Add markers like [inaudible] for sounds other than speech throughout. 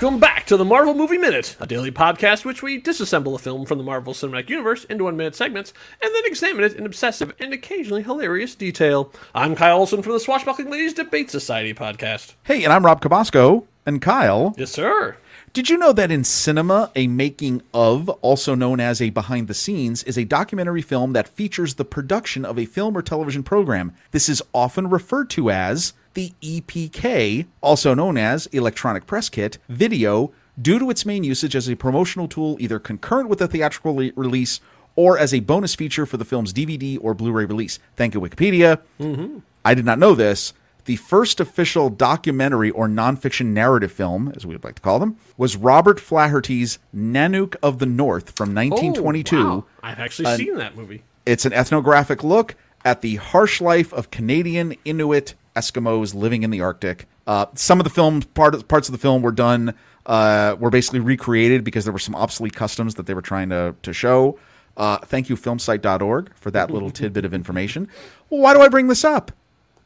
Welcome back to the Marvel Movie Minute, a daily podcast which we disassemble a film from the Marvel Cinematic Universe into one minute segments and then examine it in obsessive and occasionally hilarious detail. I'm Kyle Olson from the Swashbuckling Ladies Debate Society podcast. Hey, and I'm Rob Cabasco. And Kyle, Yes, sir. did you know that in cinema, a making of, also known as a behind the scenes, is a documentary film that features the production of a film or television program? This is often referred to as the EPK, also known as Electronic Press Kit, video, due to its main usage as a promotional tool either concurrent with the theatrical le- release or as a bonus feature for the film's DVD or Blu ray release. Thank you, Wikipedia. Mm-hmm. I did not know this. The first official documentary or nonfiction narrative film, as we would like to call them, was Robert Flaherty's Nanook of the North from 1922. Oh, wow. I've actually seen that movie. It's an ethnographic look at the harsh life of Canadian Inuit Eskimos living in the Arctic. Uh, some of the film part, parts of the film were done uh, were basically recreated because there were some obsolete customs that they were trying to to show. Uh, thank you, filmsite.org, for that little [laughs] tidbit of information. Well, why do I bring this up?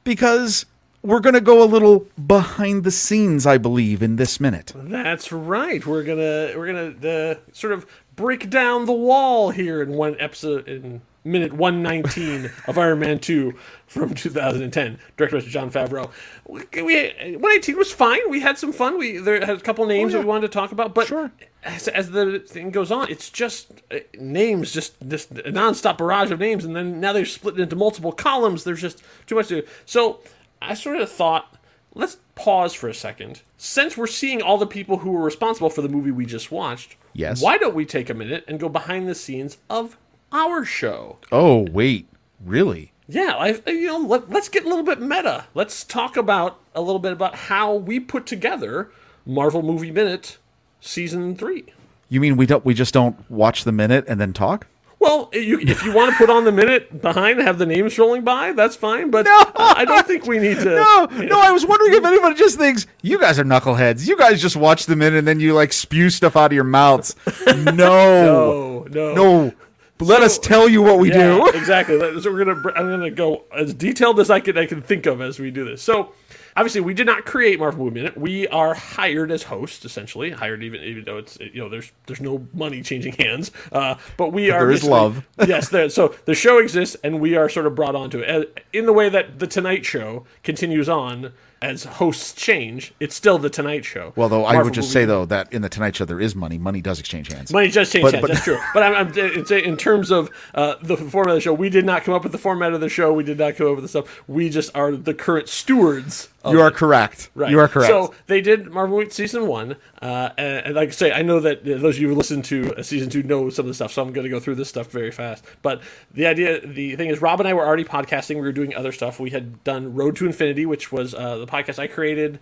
Because we're going to go a little behind the scenes, I believe, in this minute. That's right. We're gonna we're gonna uh, sort of break down the wall here in one episode in minute one nineteen of Iron Man two from two thousand and ten, directed by Jon Favreau. We, we one eighteen was fine. We had some fun. We there had a couple names that we wanted to talk about, but Sure. as, as the thing goes on, it's just uh, names, just this nonstop barrage of names, and then now they're split into multiple columns. There's just too much to do. So I sort of thought, let's pause for a second. Since we're seeing all the people who were responsible for the movie we just watched, Yes. why don't we take a minute and go behind the scenes of our show? Oh, wait. Really? Yeah, I, you know, let, let's get a little bit meta. Let's talk about a little bit about how we put together Marvel Movie Minute season three. You mean we don't we just don't watch the minute and then talk? Well, you, if you want to put on the minute behind, have the names rolling by, that's fine. But uh, I don't think we need to. [laughs] No, no, I was wondering if anybody just thinks you guys are knuckleheads. You guys just watch the minute and then you like spew stuff out of your mouths. [laughs] No. No, no, No. Let So- us tell you what we Yeah, do. [laughs] exactly. So we're gonna. I'm gonna go as detailed as I can. I can think of as we do this. So. Obviously, we did not create Marvel Movie Minute. We are hired as hosts, essentially. Hired, even even though it's you know there's there's no money changing hands. Uh, but we are. there is love. [laughs] yes. There, so the show exists, and we are sort of brought onto it Uh, in the way that the Tonight Show continues on as hosts change. It's still the Tonight Show. Well, though I would just say though that in the Tonight Show there is money. Money does exchange hands. Money does change But- hands. but- That's true. But I'm, I'm in terms of uh, the format of the show. We did not come up with the format of the show. We did not come up with the stuff. We just are the current stewards. Of You are it. correct. Right. You are correct. So they did Marvel Week season one, uh, and, and like I say, I know that uh, those of you who listen to uh, season two know some of the stuff, so I'm going to go through this stuff very fast. But the idea, the thing is, Rob and I were already podcasting. We were doing other stuff. We had done Road to Infinity, which was uh, the podcast I created.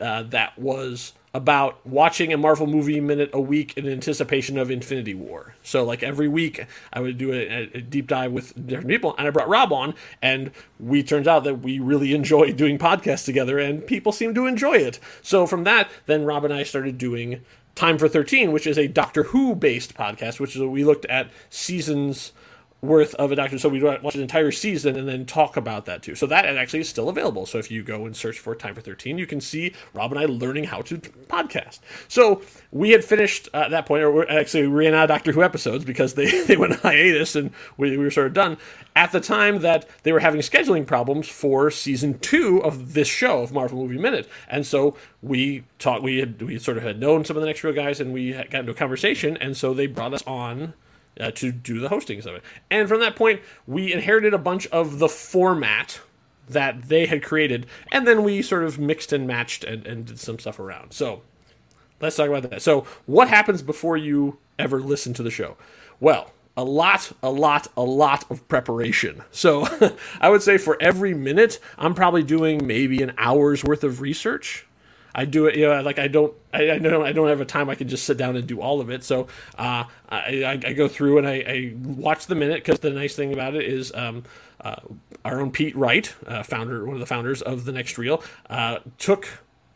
Uh, that was about watching a Marvel movie minute a week in anticipation of Infinity War. So like every week I would do a, a deep dive with different people and I brought Rob on and we turns out that we really enjoy doing podcasts together and people seem to enjoy it. So from that then Rob and I started doing Time for 13 which is a Doctor Who based podcast which is we looked at seasons worth of a doctor. So we watch an entire season and then talk about that too. So that actually is still available. So if you go and search for Time for 13, you can see Rob and I learning how to podcast. So we had finished uh, at that point, or actually we ran out of Doctor Who episodes because they, [laughs] they went hiatus and we, we were sort of done at the time that they were having scheduling problems for season two of this show of Marvel Movie Minute. And so we talked, we had, we sort of had known some of the next reel guys and we got into a conversation. And so they brought us on uh, to do the hostings of it. And from that point, we inherited a bunch of the format that they had created, and then we sort of mixed and matched and, and did some stuff around. So let's talk about that. So, what happens before you ever listen to the show? Well, a lot, a lot, a lot of preparation. So, [laughs] I would say for every minute, I'm probably doing maybe an hour's worth of research. I do it, you know, like I don't, I, I don't, I don't have a time I can just sit down and do all of it. So uh, I, I, go through and I, I watch the minute because the nice thing about it is um, uh, our own Pete Wright, uh, founder, one of the founders of the Next Reel, uh, took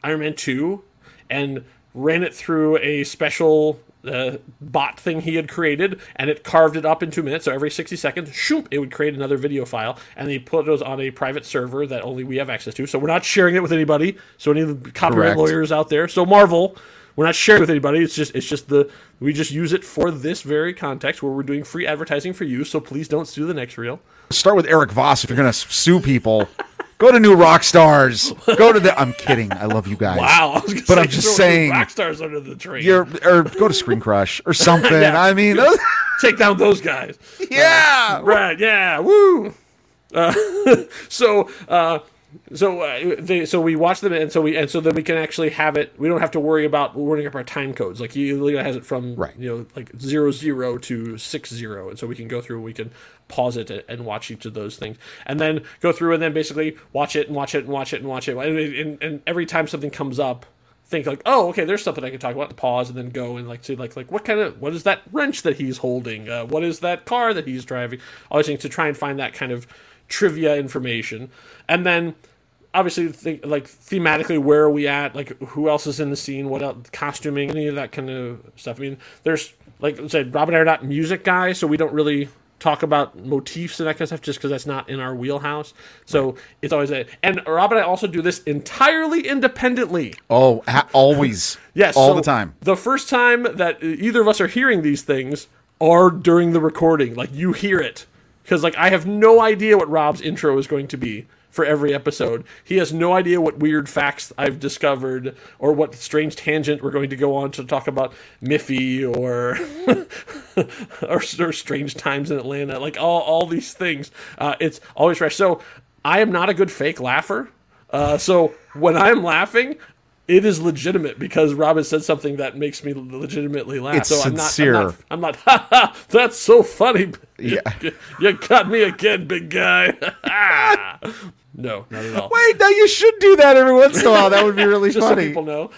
Iron Man two and ran it through a special uh, bot thing he had created, and it carved it up in two minutes. So every 60 seconds, shoop, it would create another video file, and they put those on a private server that only we have access to. So we're not sharing it with anybody. So any of the copyright Correct. lawyers out there, so Marvel, we're not sharing with anybody. It's just it's just the we just use it for this very context where we're doing free advertising for you. So please don't sue the next reel. Start with Erik Voss if you're going to sue people. [laughs] Go to New Rockstars. Go to the. I'm kidding. I love you guys. Wow, I was gonna But say, I'm just saying- rock stars under the tree. You're or go to ScreenCrush or [laughs] something. Yeah. I mean, those, [laughs] take down those guys. [laughs] yeah. Right? Yeah. Woo. Uh, so. Uh, so uh, they, so we watch them and so we and so then we can actually have it. We don't have to worry about wording up our time codes. Like he has it from Right. you know like zero zero to six zero, and so we can go through. and We can pause it and watch each of those things, and then go through and then basically watch it and watch it and watch it and watch it. And, and, and every time something comes up, think like, oh, okay, there's something I can talk about. Pause and then go and like see like like what kind of what is that wrench that he's holding? Uh, what is that car that he's driving? All these things to try and find that kind of trivia information, and then obviously think like thematically where are we at? Like who else is in the scene? What else? Costuming, any of that kind of stuff. I mean, there's like I said, Rob and I are not music guys, so we don't really talk about motifs and that kind of stuff just because that's not in our wheelhouse. So it's always a and Rob and I also do this entirely independently. Oh, ha- always. [laughs] Yes, all so the time. The first time that uh, either of us are hearing these things are during the recording. Like you hear it because like I have no idea what Rob's intro is going to be for every episode. He has no idea what weird facts I've discovered or what strange tangent we're going to go on to talk about Miffy or [laughs] or, or strange times in Atlanta. Like all all these things. Uh, it's always fresh. So I am not a good fake laugher. Uh, so when I'm laughing, it is legitimate because Robin said something that makes me legitimately laugh. It's so sincere. I'm not, I'm not, I'm not, [laughs] ha ha, that's so funny. Yeah. [laughs] You, you got me again, big guy. [laughs] no, not at all. Wait, now you should do that every once in a while. That would be really funny. Just funny. so people know.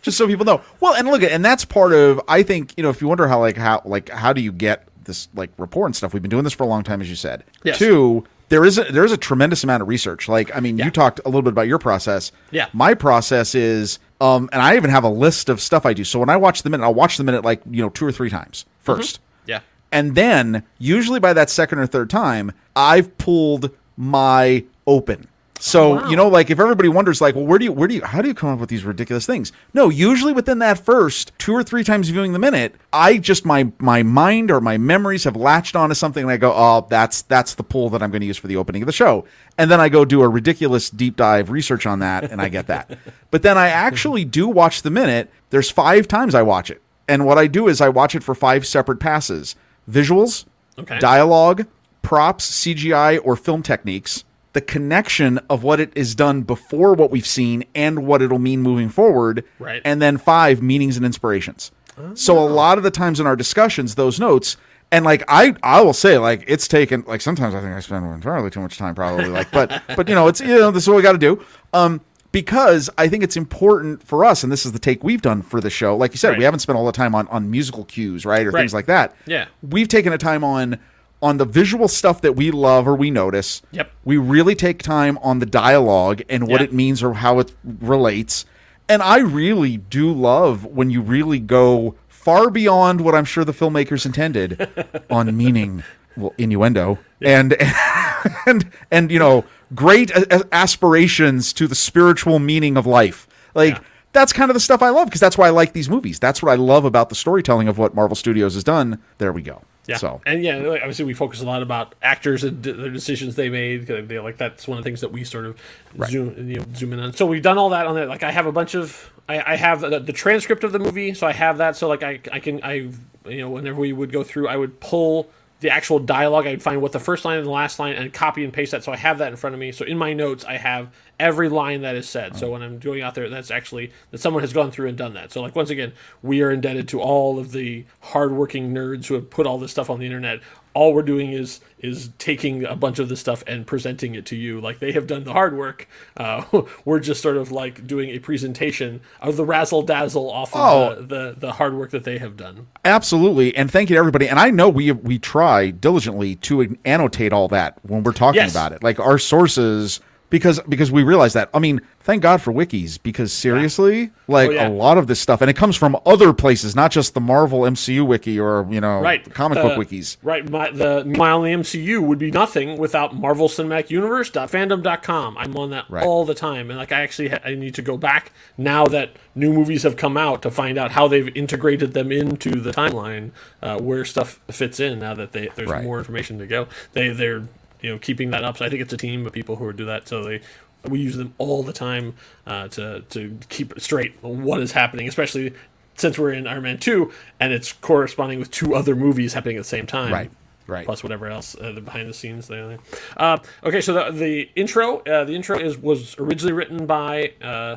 just so people know. Well, and look, and that's part of. I think you know, if you wonder how like how like how do you get this like rapport and stuff, we've been doing this for a long time, as you said. Yes. Two, there is a, there is a tremendous amount of research. Like, I mean, Yeah. you talked a little bit about your process. Yeah. My process is, um, and I even have a list of stuff I do. So when I watch the minute, I'll watch the minute like you know two or three times 1st Yeah. and then usually by that second or third time, I've pulled my open. So oh, wow. you know, like if everybody wonders, like, well, where do you, where do you, how do you come up with these ridiculous things? No, usually within that first two or three times viewing the minute, I just my my mind or my memories have latched onto something, and I go, oh, that's that's the pull that I'm going to use for the opening of the show, and then I go do a ridiculous deep dive research on that, and I get that. [laughs] but then I actually do watch the minute. There's five times I watch it, and what I do is I watch it for five separate passes: visuals, Okay. dialogue, props, CGI, or film techniques, the connection of what it is done before what we've seen and what it'll mean moving forward, Right. and then five meanings and inspirations. So a lot of the times in our discussions, those notes, and like I, I will say, like it's taken, like sometimes I think I spend entirely too much time, probably, like, but, [laughs] but you know, it's you know, this is what we got to do. Um, because I think it's important for us, and this is the take we've done for the show. Like you said, Right. we haven't spent all the time on on musical cues, right, or Right. things like that. Yeah. we've taken a time on on the visual stuff that we love or we notice. Yep. We really take time on the dialogue and what Yeah. it means or how it relates. And I really do love when you really go far beyond what I'm sure the filmmakers intended [laughs] on meaning, well, innuendo, and [laughs] and and you know, great aspirations to the spiritual meaning of life. Like Yeah. that's kind of the stuff I love because that's why I like these movies. That's what I love about the storytelling of what Marvel Studios has done. There we go. Yeah. So and yeah, like, obviously we focus a lot about actors and d- the decisions they made. They like that's one of the things that we sort of zoom you know zoom in on. So we've done all that on there. Like I have a bunch of I, I have the, the transcript of the movie, so I have that. So like I I can I you know whenever we would go through, I would pull the actual dialogue. I'd find what the first line and the last line and copy and paste that. So I have that in front of me. So in my notes, I have every line that is said. So when I'm going out there, that's actually that someone has gone through and done that. So like once again, we are indebted to all of the hardworking nerds who have put all this stuff on the internet. All we're doing is is taking a bunch of this stuff and presenting it to you. Like they have done the hard work. Uh, [laughs] we're just sort of like doing a presentation of the razzle dazzle off of Oh. the, the the hard work that they have done. Absolutely, and thank you to everybody. And I know we we try diligently to annotate all that when we're talking Yes. about it. Like our sources because because we realize that. I mean, thank God for wikis because seriously, like Oh, yeah. a lot of this stuff, and it comes from other places, not just the Marvel MCU wiki or you know right comic uh, book wikis. right my, the my the mcu would be nothing without marvel cinematic universe.fandom.com i'm on that Right. all the time and like i actually ha- i need to go back now that new movies have come out to find out how they've integrated them into the timeline uh, where stuff fits in now that they, there's Right. more information to go they they're you know keeping that up so i think it's a team of people who do that so they we use them all the time uh, to to keep straight what is happening especially since we're in Iron Man 2 and it's corresponding with two other movies happening at the same time. Right, right. Plus whatever else uh, the behind the scenes there. Uh, okay, so the, the intro uh, the intro is was originally written by uh,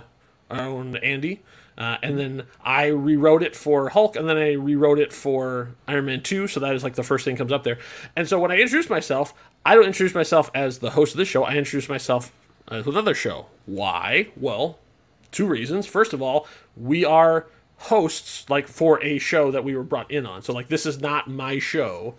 our own Andy. Uh, and then I rewrote it for Hulk, and then I rewrote it for Iron Man 2. So that is like the first thing comes up there. And so when I introduce myself, I don't introduce myself as the host of this show. I introduce myself as another show. Why? Well, two reasons. First of all, we are hosts like for a show that we were brought in on. So like this is not my show.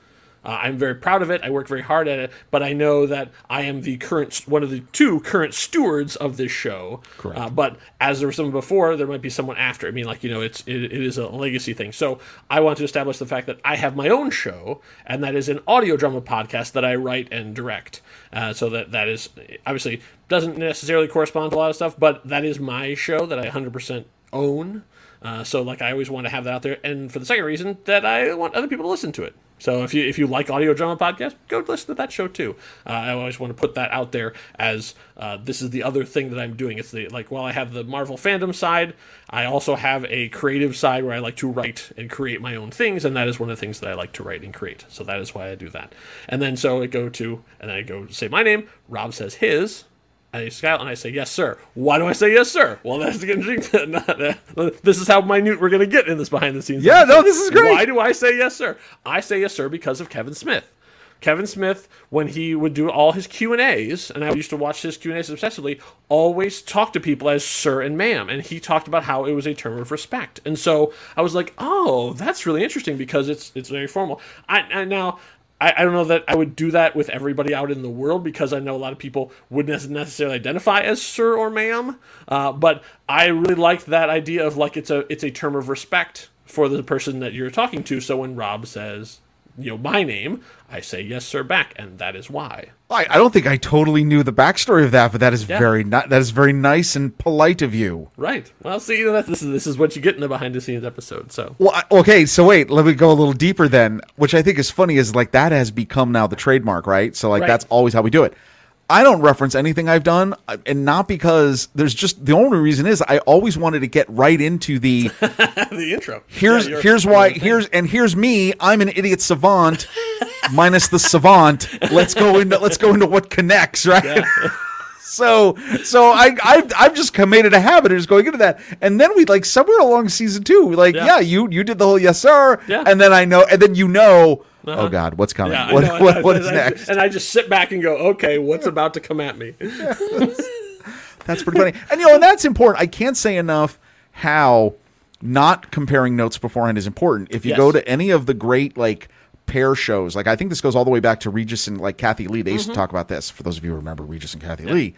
Uh, I'm very proud of it. I work very hard at it, but I know that I am the current one of the two current stewards of this show. Correct. Uh, but as there was someone before, there might be someone after. I mean, like you know, it's it, it is a legacy thing. So I want to establish the fact that I have my own show, and that is an audio drama podcast that I write and direct. Uh, so that that is obviously doesn't necessarily correspond to a lot of stuff, but that is my show that I 100% own. Uh, so like I always want to have that out there, and for the second reason that I want other people to listen to it. So if you if you like audio drama podcast, go listen to that show too. Uh, I always want to put that out there as uh, this is the other thing that I'm doing. It's the like while I have the Marvel fandom side, I also have a creative side where I like to write and create my own things, and that is one of the things that I like to write and create. So that is why I do that. And then so I go to and then I go say my name. Rob says his. And I scout and I say, yes, sir. Why do I say yes, sir? Well, that's [laughs] the interesting. this is how minute we're going to get in this behind the scenes. Yeah, no, this is great. Why do I say yes, sir? I say yes, sir, because of Kevin Smith. Kevin Smith, when he would do all his Q and A's, and I used to watch his Q and A's obsessively, always talked to people as sir and ma'am, and he talked about how it was a term of respect. And so I was like, oh, that's really interesting because it's it's very formal. I, I now. I, I don't know that I would do that with everybody out in the world because I know a lot of people wouldn't necessarily identify as sir or ma'am. Uh, but I really liked that idea of like it's a it's a term of respect for the person that you're talking to. So when Rob says, you know, my name, I say yes, sir, back, and that is why. I, I don't think I totally knew the backstory of that, but that is Yeah. very ni- that is very nice and polite of you. Right. Well, see, that's, this is this is what you get in the behind the scenes episode. So Well, I- okay, so wait, let me go a little deeper then, which I think is funny is like that has become now the trademark, right? So like Right. that's always how we do it. I don't reference anything I've done, uh, and not because there's just the only reason is I always wanted to get right into the [laughs] the intro. here's Yeah, here's why you're the thing. here's and here's me. I'm an idiot savant, [laughs] minus the savant. Let's go into let's go into what connects, right? [laughs] So, so I, I, I've just committed a habit of just going into that, and then we like somewhere along season two, like, Yeah. yeah, you, you did the whole yes sir, Yeah. and then I know, and then you know, oh god, what's coming? Yeah, what, know, what, what is next? And I just sit back and go, okay, what's about to come at me? [laughs] That's pretty funny. And you know, and that's important. I can't say enough how not comparing notes beforehand is important. If you Yes. go to any of the great like pair shows, like I think this goes all the way back to Regis and like Kathie Lee. They used Mm-hmm. to talk about this. For those of you who remember Regis and Kathie Lee.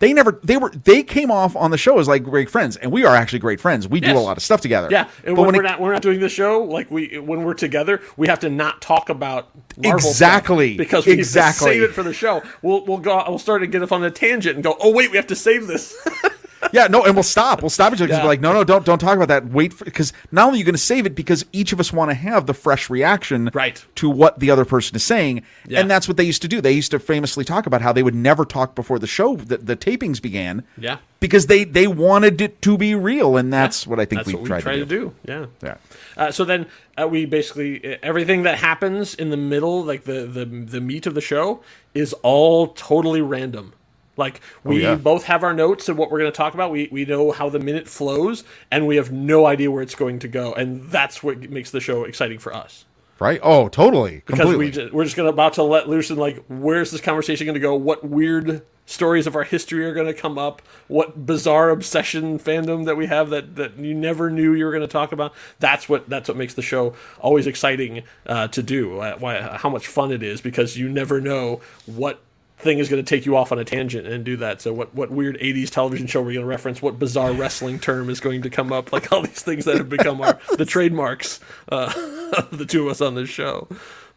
They never they were they came off on the show as like great friends, and we are actually great friends. We do a lot of stuff together. Yeah, and but when, we're it, not we're not doing the show, like we when we're together, we have to not talk about Marvel Exactly. because we Exactly. save it for the show. We'll we'll go we'll start to get off on a tangent and go, oh wait, we have to save this. [laughs] yeah, no, and we'll stop. We'll stop each other because Yeah. we're like, no, no, don't don't talk about that. Wait for because not only are you going to save it because each of us want to have the fresh reaction Right. to what the other person is saying, Yeah. and that's what they used to do. They used to famously talk about how they would never talk before the show, the, the tapings began. Yeah. because they they wanted it to be real, and that's what I think That's we what we tried try to do. to do. Yeah. Yeah. Uh, so then uh, we basically uh, everything that happens in the middle, like the the the meat of the show, is all totally random. Like we yeah. both have our notes and what we're going to talk about. We we know how the minute flows, and we have no idea where it's going to go, and that's what makes the show exciting for us. Right? Oh, totally, Because completely. we just, we're just gonna about to let loose and like, where's this conversation going to go? What weird stories of our history are going to come up? What bizarre obsession fandom that we have that that you never knew you were going to talk about? That's what that's what makes the show always exciting uh, to do. Uh, why how much fun it is because you never know what thing is going to take you off on a tangent and do that. So what what weird '80s television show we're going to reference? What bizarre wrestling term is going to come up? Like all these things that have become our [laughs] the trademarks uh, of the two of us on this show.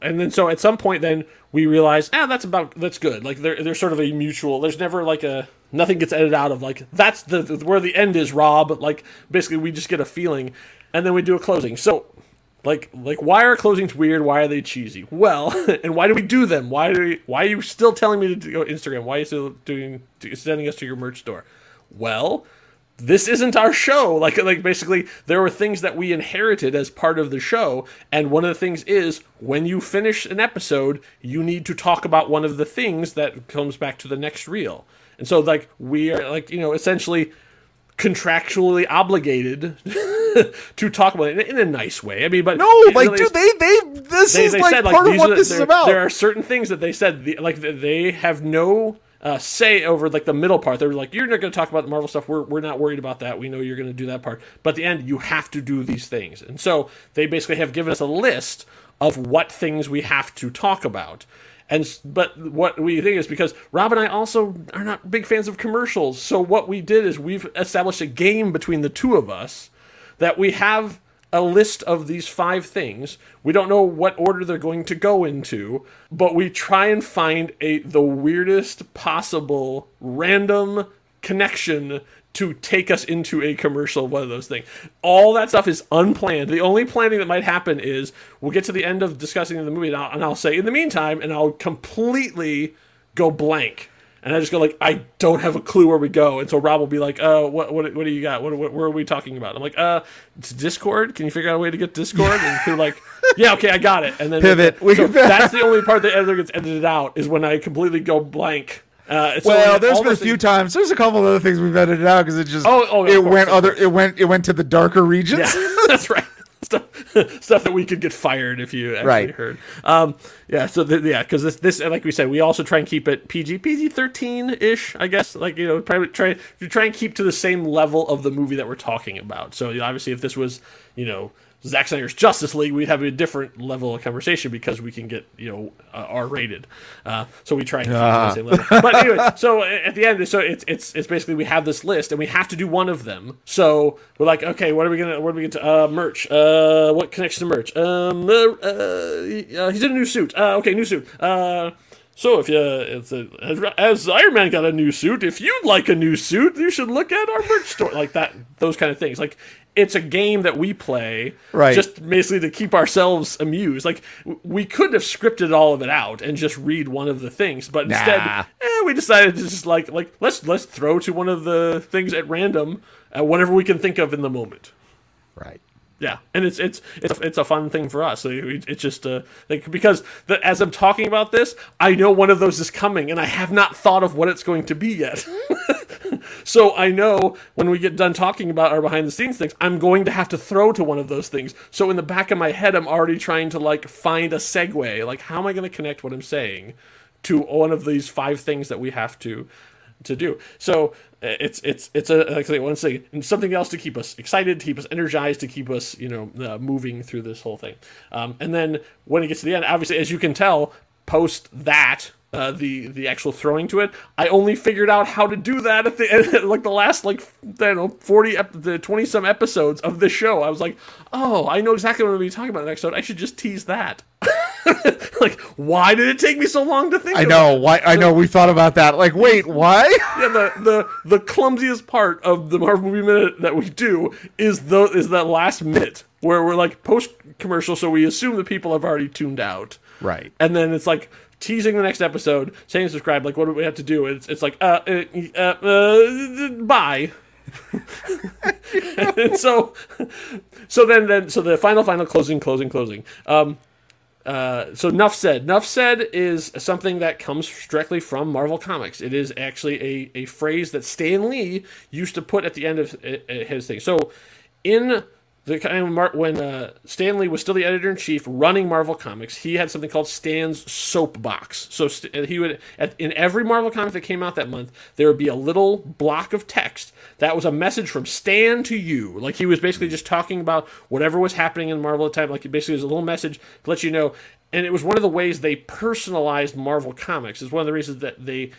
And then so at some point then we realize, ah, that's about that's good. Like there there's sort of a mutual. There's never like a nothing gets edited out of like that's the where the end is. Rob like basically we just get a feeling, and then we do a closing. So like, like, why are closings weird? Why are they cheesy? Well, [laughs] and why do we do them? Why do we, why are you still telling me to go Instagram? Why are you still doing sending us to your merch store? Well, this isn't our show. [laughs] Like, like basically, there were things that we inherited as part of the show, and one of the things is when you finish an episode, you need to talk about one of the things that comes back to the next reel. And so, like, we are like, you know, essentially contractually obligated [laughs] [laughs] to talk about it in a nice way. I mean, but no, like, dude, they they this they, is they like said, part like, of what this there, is about. There are certain things that they said, the, like they have no uh, say over like the middle part. They're like, you're not going to talk about the Marvel stuff. We're we're not worried about that. We know you're going to do that part. But at the end, you have to do these things, and so they basically have given us a list of what things we have to talk about. And but what we think is because Rob and I also are not big fans of commercials. So what we did is we've established a game between the two of us that we have a list of these five things. We don't know what order they're going to go into, but we try and find a the weirdest possible random connection to take us into a commercial one of those things. All that stuff is unplanned. The only planning that might happen is we'll get to the end of discussing the movie and I'll, and I'll say in the meantime and I'll completely go blank and I just go like, I don't have a clue where we go. And so Rob will be like, uh, what, what, what do you got? What, what, where are we talking about? I'm like, uh, it's Discord. Can you figure out a way to get Discord? And they're like, [laughs] yeah, okay, I got it. And then pivot. So [laughs] that's the only part that ever gets edited out is when I completely go blank. Uh, so well, there's been a few things... times. There's a couple of other things we've edited out because it just oh, oh it course, went other it went it went to the darker regions. Yeah, [laughs] that's right stuff [laughs] stuff that we could get fired if you actually right. heard. Um, yeah, so the, yeah, because this this like we said, we also try and keep it PG PG thirteen ish, I guess. Like you know, try try try and keep to the same level of the movie that we're talking about. So you know, obviously, if this was you know Zack Snyder's Justice League, we'd have a different level of conversation because we can get you know uh, R rated. Uh, so we try and keep uh. the same level. But anyway, so at the end, so it's it's it's basically we have this list and we have to do one of them. So we're like, okay, what are we gonna what are we get to uh, merch? Uh, what connects to merch? Um, uh, uh, he's in a new suit. Uh, okay, new suit. Uh. So if you, if the, as, as Iron Man got a new suit, if you'd like a new suit, you should look at our merch store, like that, those kind of things. Like it's a game that we play right. just basically to keep ourselves amused. Like we could have scripted all of it out and just read one of the things, but nah. instead, eh, we decided to just like like let's let's throw to one of the things at random, uh, whatever we can think of in the moment. Right. Yeah, and it's it's it's a, it's a fun thing for us. It's just uh, like because the, as I'm talking about this, I know one of those is coming, and I have not thought of what it's going to be yet. [laughs] so I know when we get done talking about our behind the scenes things, I'm going to have to throw to one of those things. So in the back of my head, I'm already trying to like find a segue. Like, how am I going to connect what I'm saying to one of these five things that we have to to do. So it's it's it's a like say once again something else to keep us excited, to keep us energized, to keep us you know uh, moving through this whole thing. Um, and then when it gets to the end, obviously as you can tell, post that uh, the the actual throwing to it. I only figured out how to do that at the end, [laughs] like the last like I don't know forty ep- the twenty some episodes of this show. I was like, oh, I know exactly what I'm going to be talking about the next episode. I should just tease that. [laughs] like, why did it take me so long to think? I know why. I know we thought about that. Like, wait, why? [laughs] yeah, the the the clumsiest part of the Marvel movie minute that we do is the is that last minute where we're like post commercial, so we assume the people have already tuned out. Right. And then it's like teasing the next episode, saying subscribe. Like, what do we have to do? It's it's like uh uh, uh, uh bye. [laughs] and so so then then so the final final closing closing closing um uh, so Nuff said. Nuff said is something that comes directly from Marvel Comics. It is actually a, a phrase that Stan Lee used to put at the end of uh, uh, his thing. So in the kind of when uh, Stan Lee was still the editor in chief running Marvel Comics, he had something called Stan's Soapbox. So he would at, in every Marvel comic that came out that month, there would be a little block of text that was a message from Stan to you. Like he was basically just talking about whatever was happening in Marvel at the time. Like it basically, was a little message to let you know and it was one of the ways they personalized Marvel Comics. Is one of the reasons that they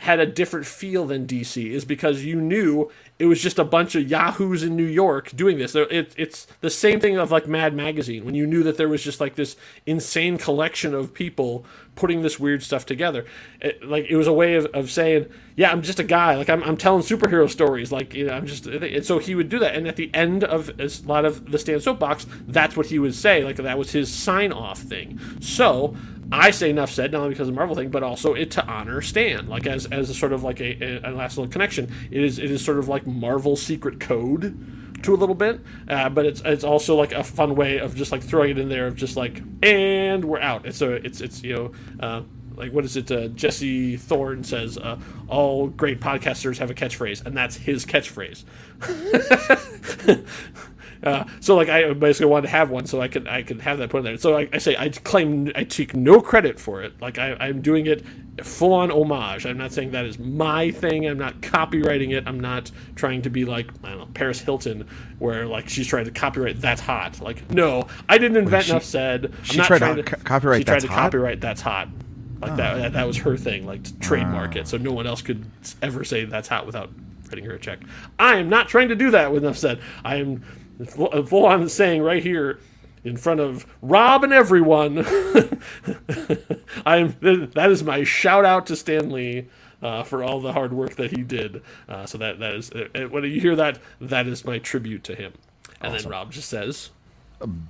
had a different feel than DC is because you knew it was just a bunch of yahoos in New York doing this. It, it's the same thing of like Mad Magazine when you knew that there was just like this insane collection of people putting this weird stuff together. It, like it was a way of, of saying, yeah, I'm just a guy. Like I'm, I'm telling superhero stories. Like you know, I'm just. And so he would do that. And at the end of a lot of the Stan's Soapbox, that's what he would say. Like that was his sign off thing. So I say enough said, not only because of the Marvel thing, but also it to honor Stan, like as as a sort of like a, a, last little connection. It is it is sort of like Marvel secret code to a little bit, uh, but it's it's also like a fun way of just like throwing it in there of just like and we're out. It's a it's it's you know. Uh, like what is it? Uh, Jesse Thorn says, uh, "All great podcasters have a catchphrase," and that's his catchphrase. [laughs] Uh, so like I basically wanted to have one so I could I could have that put in there. So I, I say I claim I take no credit for it. Like I, I'm doing it full on homage. I'm not saying that is my thing. I'm not copywriting it. I'm not trying to be like I don't know Paris Hilton, where like she's trying to copyright that's hot. Like no, I didn't invent she, enough said. She I'm not tried trying to, to copyright. She tried to hot? copyright that's hot. Like oh. that, that, that was her thing, like to trademark oh. it, so no one else could ever say that's hot without writing her a check. I am not trying to do that. With enough said, I am full on saying right here in front of Rob and everyone. [laughs] I'm that is my shout out to Stan Lee uh, for all the hard work that he did. Uh, so that that is uh, when you hear that, that is my tribute to him. And awesome. then Rob just says.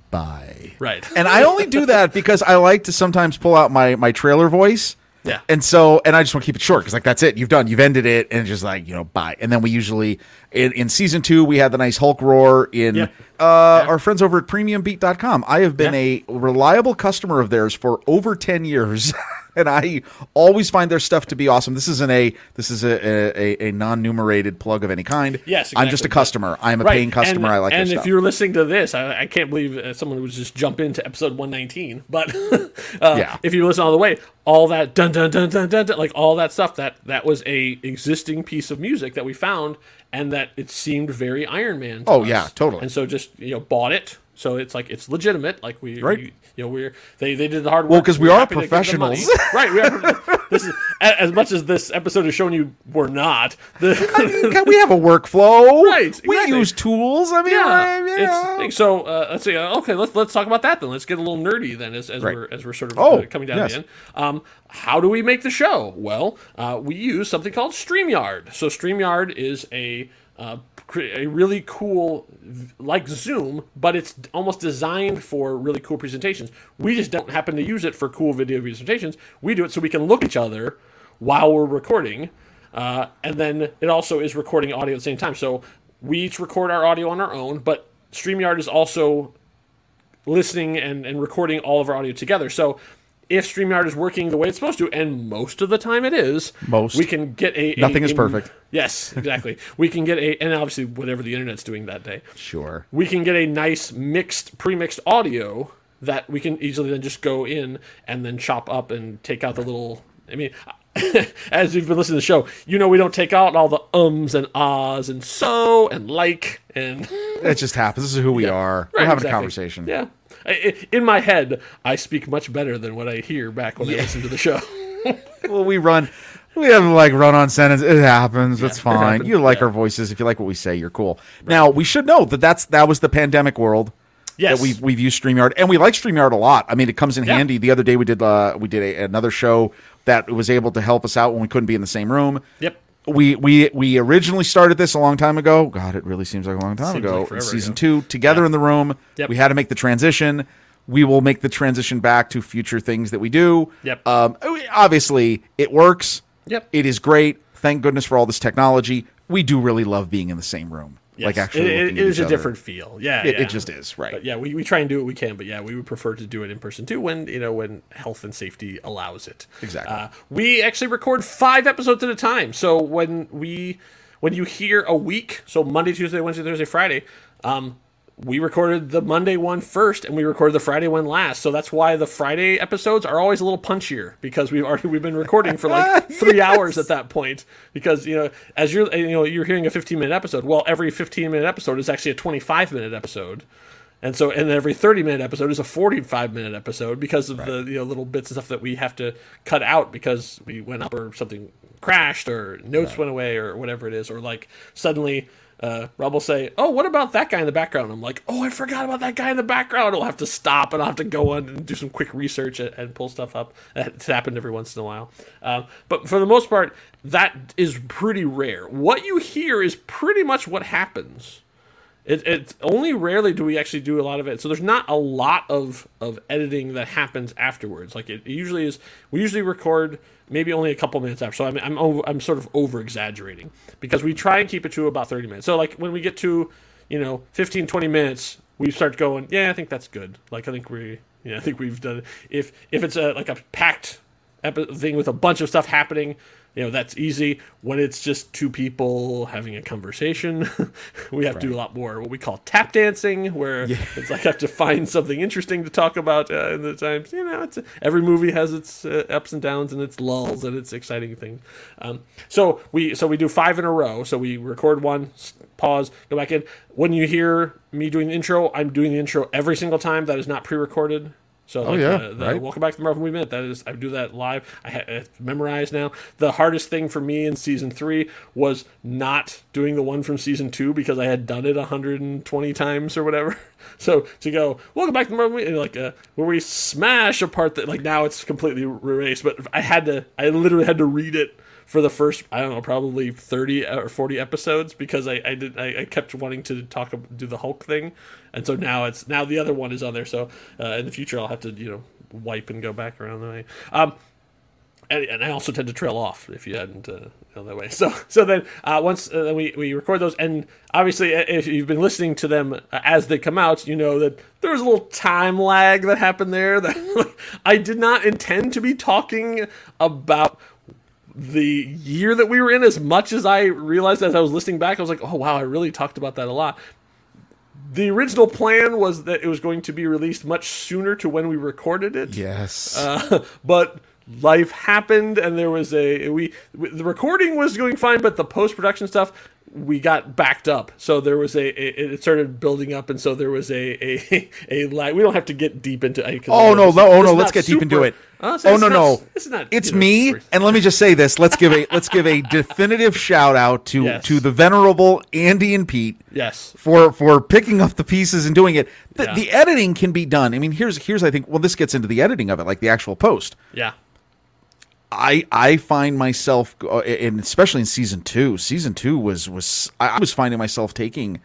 Bye. Right. and I only do that because I like to sometimes pull out my, my trailer voice yeah. And so, and I just want to keep it short because, like, that's it. You've done, you've ended it, and just like, you know, bye. And then we usually, in, in season two, we had the nice Hulk roar in yeah. Uh, yeah. our friends over at premiumbeat.com. I have been yeah. a reliable customer of theirs for over 10 years. [laughs] and I always find their stuff to be awesome. This isn't a this is a a, a non numerated plug of any kind. Yes, exactly. I'm just a customer. I'm a right. paying customer. And, I like. And if you're listening to this, I, I can't believe uh, someone would just jump into episode 119. But [laughs] uh, yeah, if you listen all the way, all that dun dun dun dun dun, dun like all that stuff that that was a existing piece of music that we found and that it seemed very Iron Man. oh us. yeah, totally. And so just you know bought it. So it's like it's legitimate. Like we, right. We, you know, we're they, they did the hard work. Well, because we are professionals, [laughs] right? We are. This is as much as this episode has shown you we're not. The, [laughs] I mean, we have a workflow, [laughs] right? Exactly. We use tools. I mean, yeah. so uh, let's see. Uh, okay, let's let's talk about that then. Let's get a little nerdy then, as, as right. we're as we're sort of oh, uh, coming down yes. the end. Um, how do we make the show? Well, uh, we use something called Streamyard. So Streamyard is a uh, a really cool like zoom but it's almost designed for really cool presentations. We just don't happen to use it for cool video presentations. We do it so we can look at each other while we're recording uh, and then it also is recording audio at the same time. So we each record our audio on our own but streamyard is also listening and, and recording all of our audio together. So if StreamYard is working the way it's supposed to, and most of the time it is, most we can get a, a nothing is a, perfect. Yes, exactly. [laughs] we can get a, and obviously whatever the internet's doing that day. Sure. We can get a nice mixed, pre-mixed audio that we can easily then just go in and then chop up and take out the little. I mean, [laughs] as you've been listening to the show, you know we don't take out all the ums and ahs and so and like and. It just happens. This is who we yeah. are. Right, We're having exactly. a conversation. Yeah in my head, I speak much better than what I hear back when yeah. I listen to the show. [laughs] well, we run. We have like run on sentence. It happens. Yeah, it's fine. It you like yeah. our voices. If you like what we say, you're cool. Right. Now we should know that that's that was the pandemic world. Yes. That we've we've used Streamyard and we like Streamyard a lot. I mean, it comes in yeah. handy. The other day we did uh, we did a, another show that was able to help us out when we couldn't be in the same room. Yep. We we we originally started this a long time ago. God, it really seems like a long time seems ago. Like season ago. two, together in the room. Yep. We had to make the transition we will make the transition back to future things that we do. Yep. Um, obviously, it works. Yep. It is great. Thank goodness for all this technology. We do really love being in the same room. Yes. Like actually, it, it is a other. different feel. Yeah it, yeah, it, just is right. But yeah, we, we try and do what we can, but yeah, we would prefer to do it in person too when you know when health and safety allows it. Exactly. Uh, we actually record five episodes at a time, so when we when you hear a week, so Monday, Tuesday, Wednesday, Thursday, Friday, um, we recorded the Monday one first and we recorded the Friday one last. So that's why the Friday episodes are always a little punchier because we've already we've been recording for like [laughs] 3 yes. hours at that point because you know as you're you know you're hearing a 15 minute episode, well every 15 minute episode is actually a 25 minute episode. And so, and every thirty minute episode is a forty-five minute episode because of the you know little bits and stuff that we have to cut out because we went up or something crashed or notes went away or whatever it is, or like suddenly uh, Rob will say, "Oh, what about that guy in the background?" I'm like, "Oh, I forgot about that guy in the background." I'll have to stop and I'll have to go on and do some quick research and, and pull stuff up. It's happened every once in a while, um, but for the most part, that is pretty rare. What you hear is pretty much what happens. It, it's only rarely do we actually do a lot of it. So there's not a lot of, of editing that happens afterwards. Like it, it usually is. We usually record maybe only a couple minutes after. So I'm I'm over, I'm sort of over exaggerating because we try and keep it to about 30 minutes. So like when we get to you know 15 20 minutes, we start going. Yeah, I think that's good. Like I think we yeah I think we've done it. If if it's a like a packed thing with a bunch of stuff happening. You know that's easy. When it's just two people having a conversation [laughs] we have to do a lot more what we call tap dancing where it's like i have to find something interesting to talk about uh, in the times. You know it's every movie has its uh, ups and downs and its lulls and its exciting things. Um, so we so we do five in a row. So we record one pause go back in. When you hear me doing the intro i'm doing the intro every single time. That is not pre-recorded so like, yeah, uh, the right. Welcome back to the Marvel Movie Minute. That is, I do that live. I ha- it's memorized now. The hardest thing for me in season three was not doing the one from season two because I had done it 120 times or whatever. [laughs] So to go, welcome back to the Marvel Movie, like uh, where we smash a part that like now it's completely erased, but I had to, I literally had to read it for the first I don't know probably thirty or forty episodes because I I did I, I kept wanting to talk do the Hulk thing, and so now it's now the other one is on there. So uh, in the future I'll have to you know wipe and go back around the way. Um, and, and I also tend to trail off if you hadn't uh, that way. So [laughs] so then uh, once uh, we we record those, and obviously uh, if you've been listening to them uh, as they come out, you know that there was a little time lag that happened there. That [laughs] I did not intend to be talking about the year that we were in as much as I realized as I was listening back, I was like, oh wow, I really talked about that a lot. The original plan was that it was going to be released much sooner to when we recorded it. Yes. Uh, [laughs] but life happened and there was a we the recording was going fine but the post-production stuff we got backed up so there was a, a it started building up and so there was a a [laughs] a lag we don't have to get deep into Oh no, no, oh no! Let's get deep into it. So oh no, not- no! it's not It's you know, me, super- and let me just say this. Let's give a let's give a [laughs] definitive shout out to Yes. to the venerable Andy and Pete yes for for picking up the pieces and doing it. The, Yeah. the editing can be done. I mean, here's here's I think well, this gets into the editing of it, like the actual post. yeah I I find myself, uh, and especially in season two. Season two was was I I was finding myself taking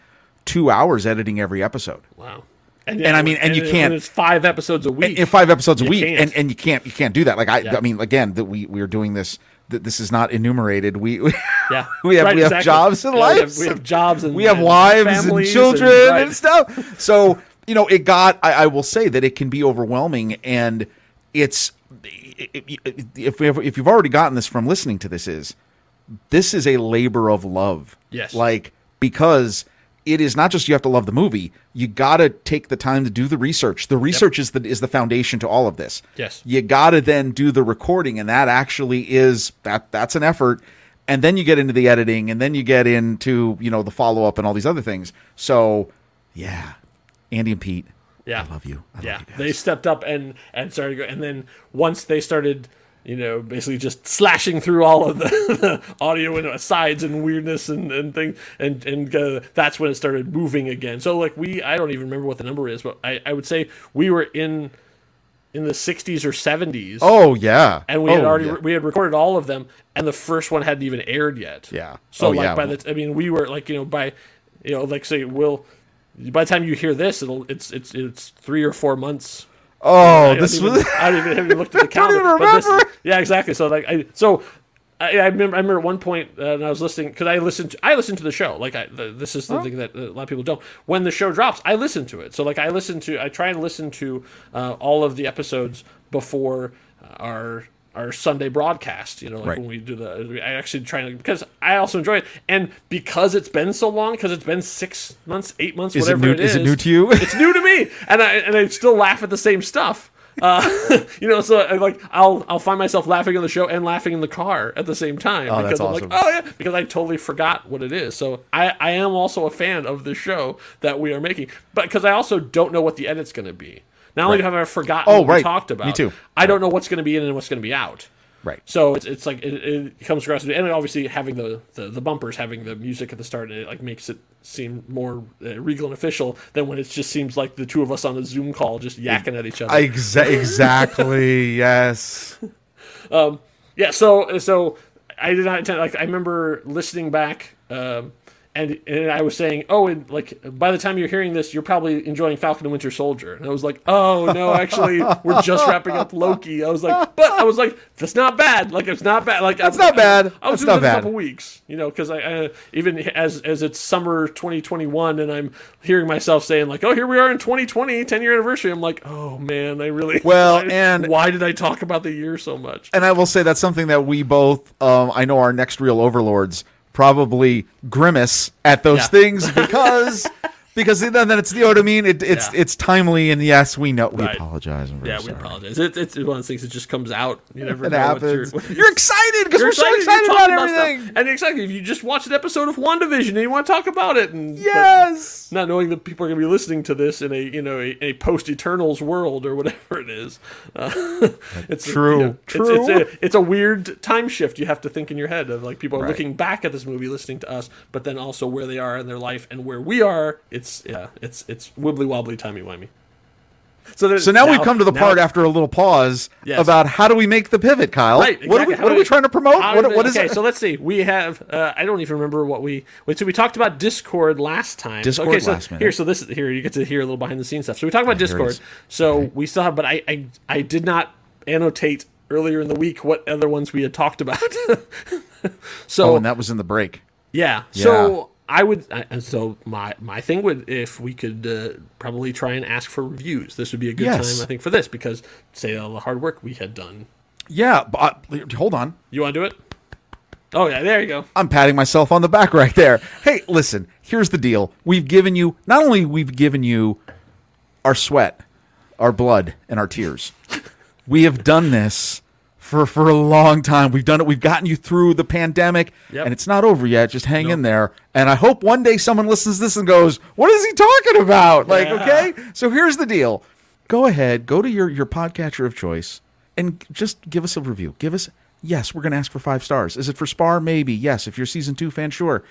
two hours editing every episode. wow and, And I mean, and you can't- it's five episodes a week in five episodes a week, can't. and and you can't you can't do that. Like I, Yeah. I mean, again, that we we are doing this. That this is not enumerated. We, we yeah [laughs] we have Right, we have jobs and Yeah, we have- lives. we have, jobs and we have and wives and families children right. and stuff. So you know, it got. I, I will say that it can be overwhelming, and it's if have, if you've already gotten this from listening to this is this is a labor of love. Yes. like because it is not just you have to love the movie. You got to take the time to do the research. The research is the is the foundation to all of this. Yes. you got to then do the recording, and that actually is that that's an effort. And then you get into the editing, and then you get into you know the follow up and all these other things. So, yeah, Andy and Pete, Yeah, I love you. I yeah, love you they stepped up and and started, go- and then once they started, you know, basically just slashing through all of the, [laughs] the audio and asides and weirdness and and things, and and uh, that's when it started moving again. So like we, I don't even remember what the number is, but I I would say we were in in the 60s or 70s. Oh yeah, and we oh, had already yeah. we had recorded all of them, and the first one hadn't even aired yet. Yeah. So Oh, like yeah. by the, I mean, we were like you know by, you know like say we'll, by the time you hear this, it'll it's it's it's three or four months. oh I this even, was [laughs] I don't even have even looked at the [laughs] calendar. but this- remember. yeah, exactly. So like I so. I, I remember. I remember at one point, uh, and I was listening because I listened. To, I listened to the show. Like I, the, this is the thing that a lot of people don't. When the show drops, I listen to it. So like I listen to. I try and listen to uh, all of the episodes before our our Sunday broadcast. You know, like Right. when we do the. I actually try to because I also enjoy it, and because it's been so long, because it's been six months, eight months, Is it whatever new- it is is. it new to you? it's new to me, and I and I still laugh at the same stuff. Uh, [laughs] you know, so like I'll I'll find myself laughing on the show and laughing in the car at the same time Oh, because I'm awesome. like, oh yeah, because I totally forgot what it is. So I I am also a fan of the show that we are making, but because I also don't know what the edit's going to be. Not only Right. have I forgotten Oh, what we talked about, Me too. I don't know what's going to be in and what's going to be out. Right. So it's, it's like it, it comes across, and obviously having the, the the bumpers, having the music at the start, it like makes it seem more uh, regal and official than when it just seems like the two of us on a Zoom call just yakking at each other. Exa- [laughs] exactly. yes. yeah. So so I did not intend, like I remember listening back. Um, and, and I was saying, oh, and like by the time you're hearing this, you're probably enjoying Falcon and Winter Soldier. And I was like, oh no, actually, we're just [laughs] wrapping up Loki. I was like, but I was like, that's not bad. Like it's not bad. Like That's not bad. I, was That's not it a couple weeks, you know, because I, I even as as it's summer 2021, and I'm hearing myself saying like, oh, here we are in 2020, 10 year anniversary. I'm like, oh man, I really Well, [laughs] why- and- why did I talk about the year so much? And I will say that's something that we both, um, I know our next reel overlords probably grimace at those Yeah. things [laughs] because because then then it's you know what I mean. It, it's Yeah. it's timely and yes, we know we Right. apologize. Yeah, we apologize. It, it's one of those things that just comes out. You never It know what happens. you're, You're, excited because we're so excited about stuff. everything. And exactly, if you just watched an episode of WandaVision and you want to talk about it, and Yes. not knowing that people are going to be listening to this in a you know a, a post Eternals world or whatever it is, uh, [laughs] it's True. you know, it's- True. It's, a, it's a weird time shift you have to think in your head of like people are Right. looking back at this movie, listening to us, but then also where they are in their life and where we are. It's yeah, it's it's wibbly wobbly timey wimey. So, So now, we've come to the now- part after a little pause Yes. about how do we make the pivot, Kyle? Right. What are we, what do are we trying to promote? What, what is okay, it? so let's see. We have. Uh, I don't even remember what we. Wait, so we talked about Discord last time. Discord okay, so last minute. Here, so this here you get to hear a little behind the scenes stuff. So we talked about it Discord. is. So we still have, but I, I I did not annotate earlier in the week what other ones we had talked about. [laughs] so oh, and that was in the break. yeah. So I would. And so my my thing would if we could uh, probably try and ask for reviews. This would be a good Yes. time I think for this because say all the hard work we had done. Yeah, but uh, hold on. You want to do it? Oh yeah, there you go. I'm patting myself on the back right there. Hey, listen, here's the deal. We've given you not only we've given you our sweat, our blood, and our tears. we have done this for for a long time. We've done it. We've gotten you through the pandemic, Yep. and it's not over yet. Just hang in there. And I hope one day someone listens to this and goes, "What is he talking about?" Like, Yeah. okay. So here's the deal. Go ahead, go to your your podcatcher of choice, and just give us a review. Give us yes, we're going to ask for five stars. Is it for Spar? Maybe yes. If you're season two fan, sure.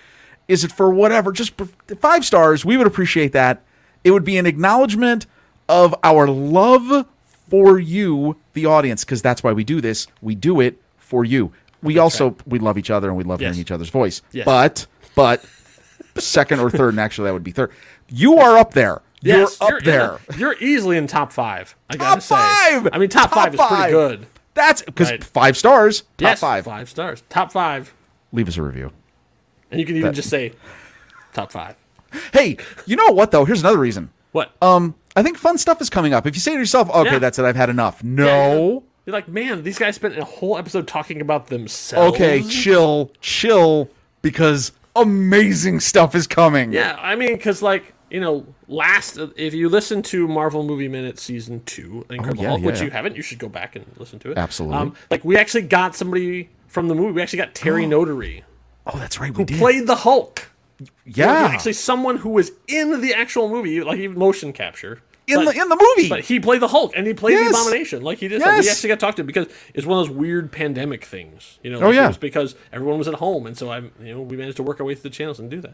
Is it for whatever? Just five stars. We would appreciate that. It would be an acknowledgement of our love for you, the audience, because that's why we do this. We do it for you. We also we love each other and we love Yes. hearing each other's voice. Yes. But but second or third, and actually that would be third. You are up there. Yes, you're up there. You're easily in top five. I gotta Top say. five! I mean, top, Top five is pretty good. That's because Right. five stars. Top yes, five. five stars. Top five, Leave us a review. and you can even That- just say top five. Hey, you know what though? Here's another reason. What? Um, I think fun stuff is coming up. If you say to yourself, "Okay, Yeah. that's it. I've had enough." Yeah, No. You're like, man, these guys spent a whole episode talking about themselves. Okay, chill, chill, because amazing stuff is coming. Yeah, I mean, because like you know, last if you listen to Marvel Movie Minute season two, Incredible Oh, yeah, Hulk, yeah, which yeah. you haven't, you should go back and listen to it. Absolutely. Um, like we actually got somebody from the movie. We actually got Terry [gasps] Notary Oh, that's right. We did. played the Hulk. Yeah. actually someone who was in the actual movie, like even motion capture. in but, the in the movie. but he played the Hulk and he played Yes. the Abomination. Like he did. Like, we Yes. actually got talked to because it's one of those weird pandemic things. You know. Oh, yeah. It was because everyone was at home, and so I, you know, we managed to work our way through the channels and do that.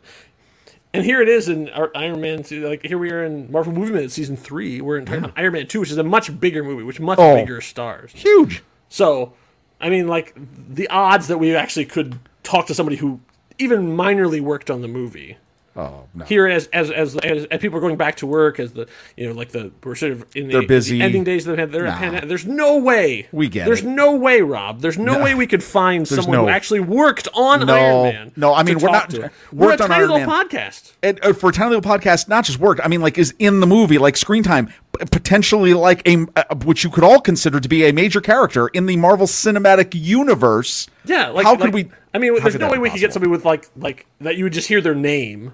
And here it is in our Iron Man. 2, Like here we are in Marvel Movie Minute season three. We're in about Iron Man two, which is a much bigger movie, which much Oh. bigger stars. Huge. So, I mean, like the odds that we actually could talk to somebody who even minorly worked on the movie Oh no. here as as, as as as people are going back to work as the you know like the we're sort of in the, They're busy. the ending days of the they're Nah. pandemic. there's no way We get there's it. no way Rob there's no, No. way we could find someone no- who actually worked on No. Iron Man No, I mean, we're not- to. we're a tiny Iron little Man. podcast And, uh, for a tiny little podcast, not just worked. I mean, like is in the movie, like screen time, potentially like a which you could all consider to be a major character in the Marvel Cinematic Universe. yeah like how could like- we? I mean there's no way we could get somebody with like like that you would just hear their name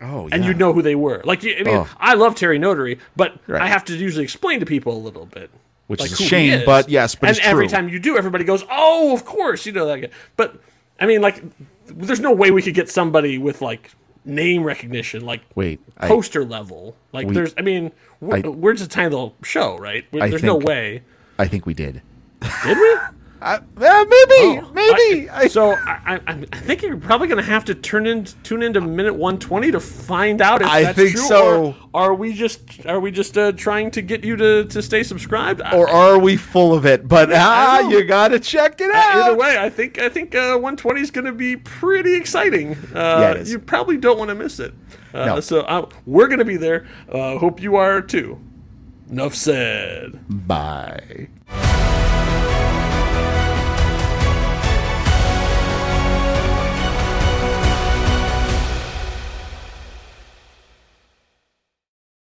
Oh, yeah. and you'd know who they were like I mean Oh. I love Terry Notary but Right. I have to usually explain to people a little bit Which like is a shame, is. but yes, but and every time you do, everybody goes, "Oh, of course, you know that." Guy. But I mean, like, there's no way we could get somebody with like name recognition, like Wait, I- poster level. Like, there's, I mean, we're, I- we're just a tiny little show, right? I There's no way. I think we did. Did we? [laughs] Uh, maybe, maybe. I- so I, I, I think you're probably going to have to turn in, tune into minute 120 to find out if I that's think true. so. Or are we just are we just uh, trying to get you to, to stay subscribed? Or are we full of it? But ah, you gotta check it out. Either way, I think I think uh, 120 is going to be pretty exciting. Uh, Yeah, it is. You probably don't want to miss it. Uh, No. So uh, we're going to be there. Uh, hope you are too. Enough said. Bye.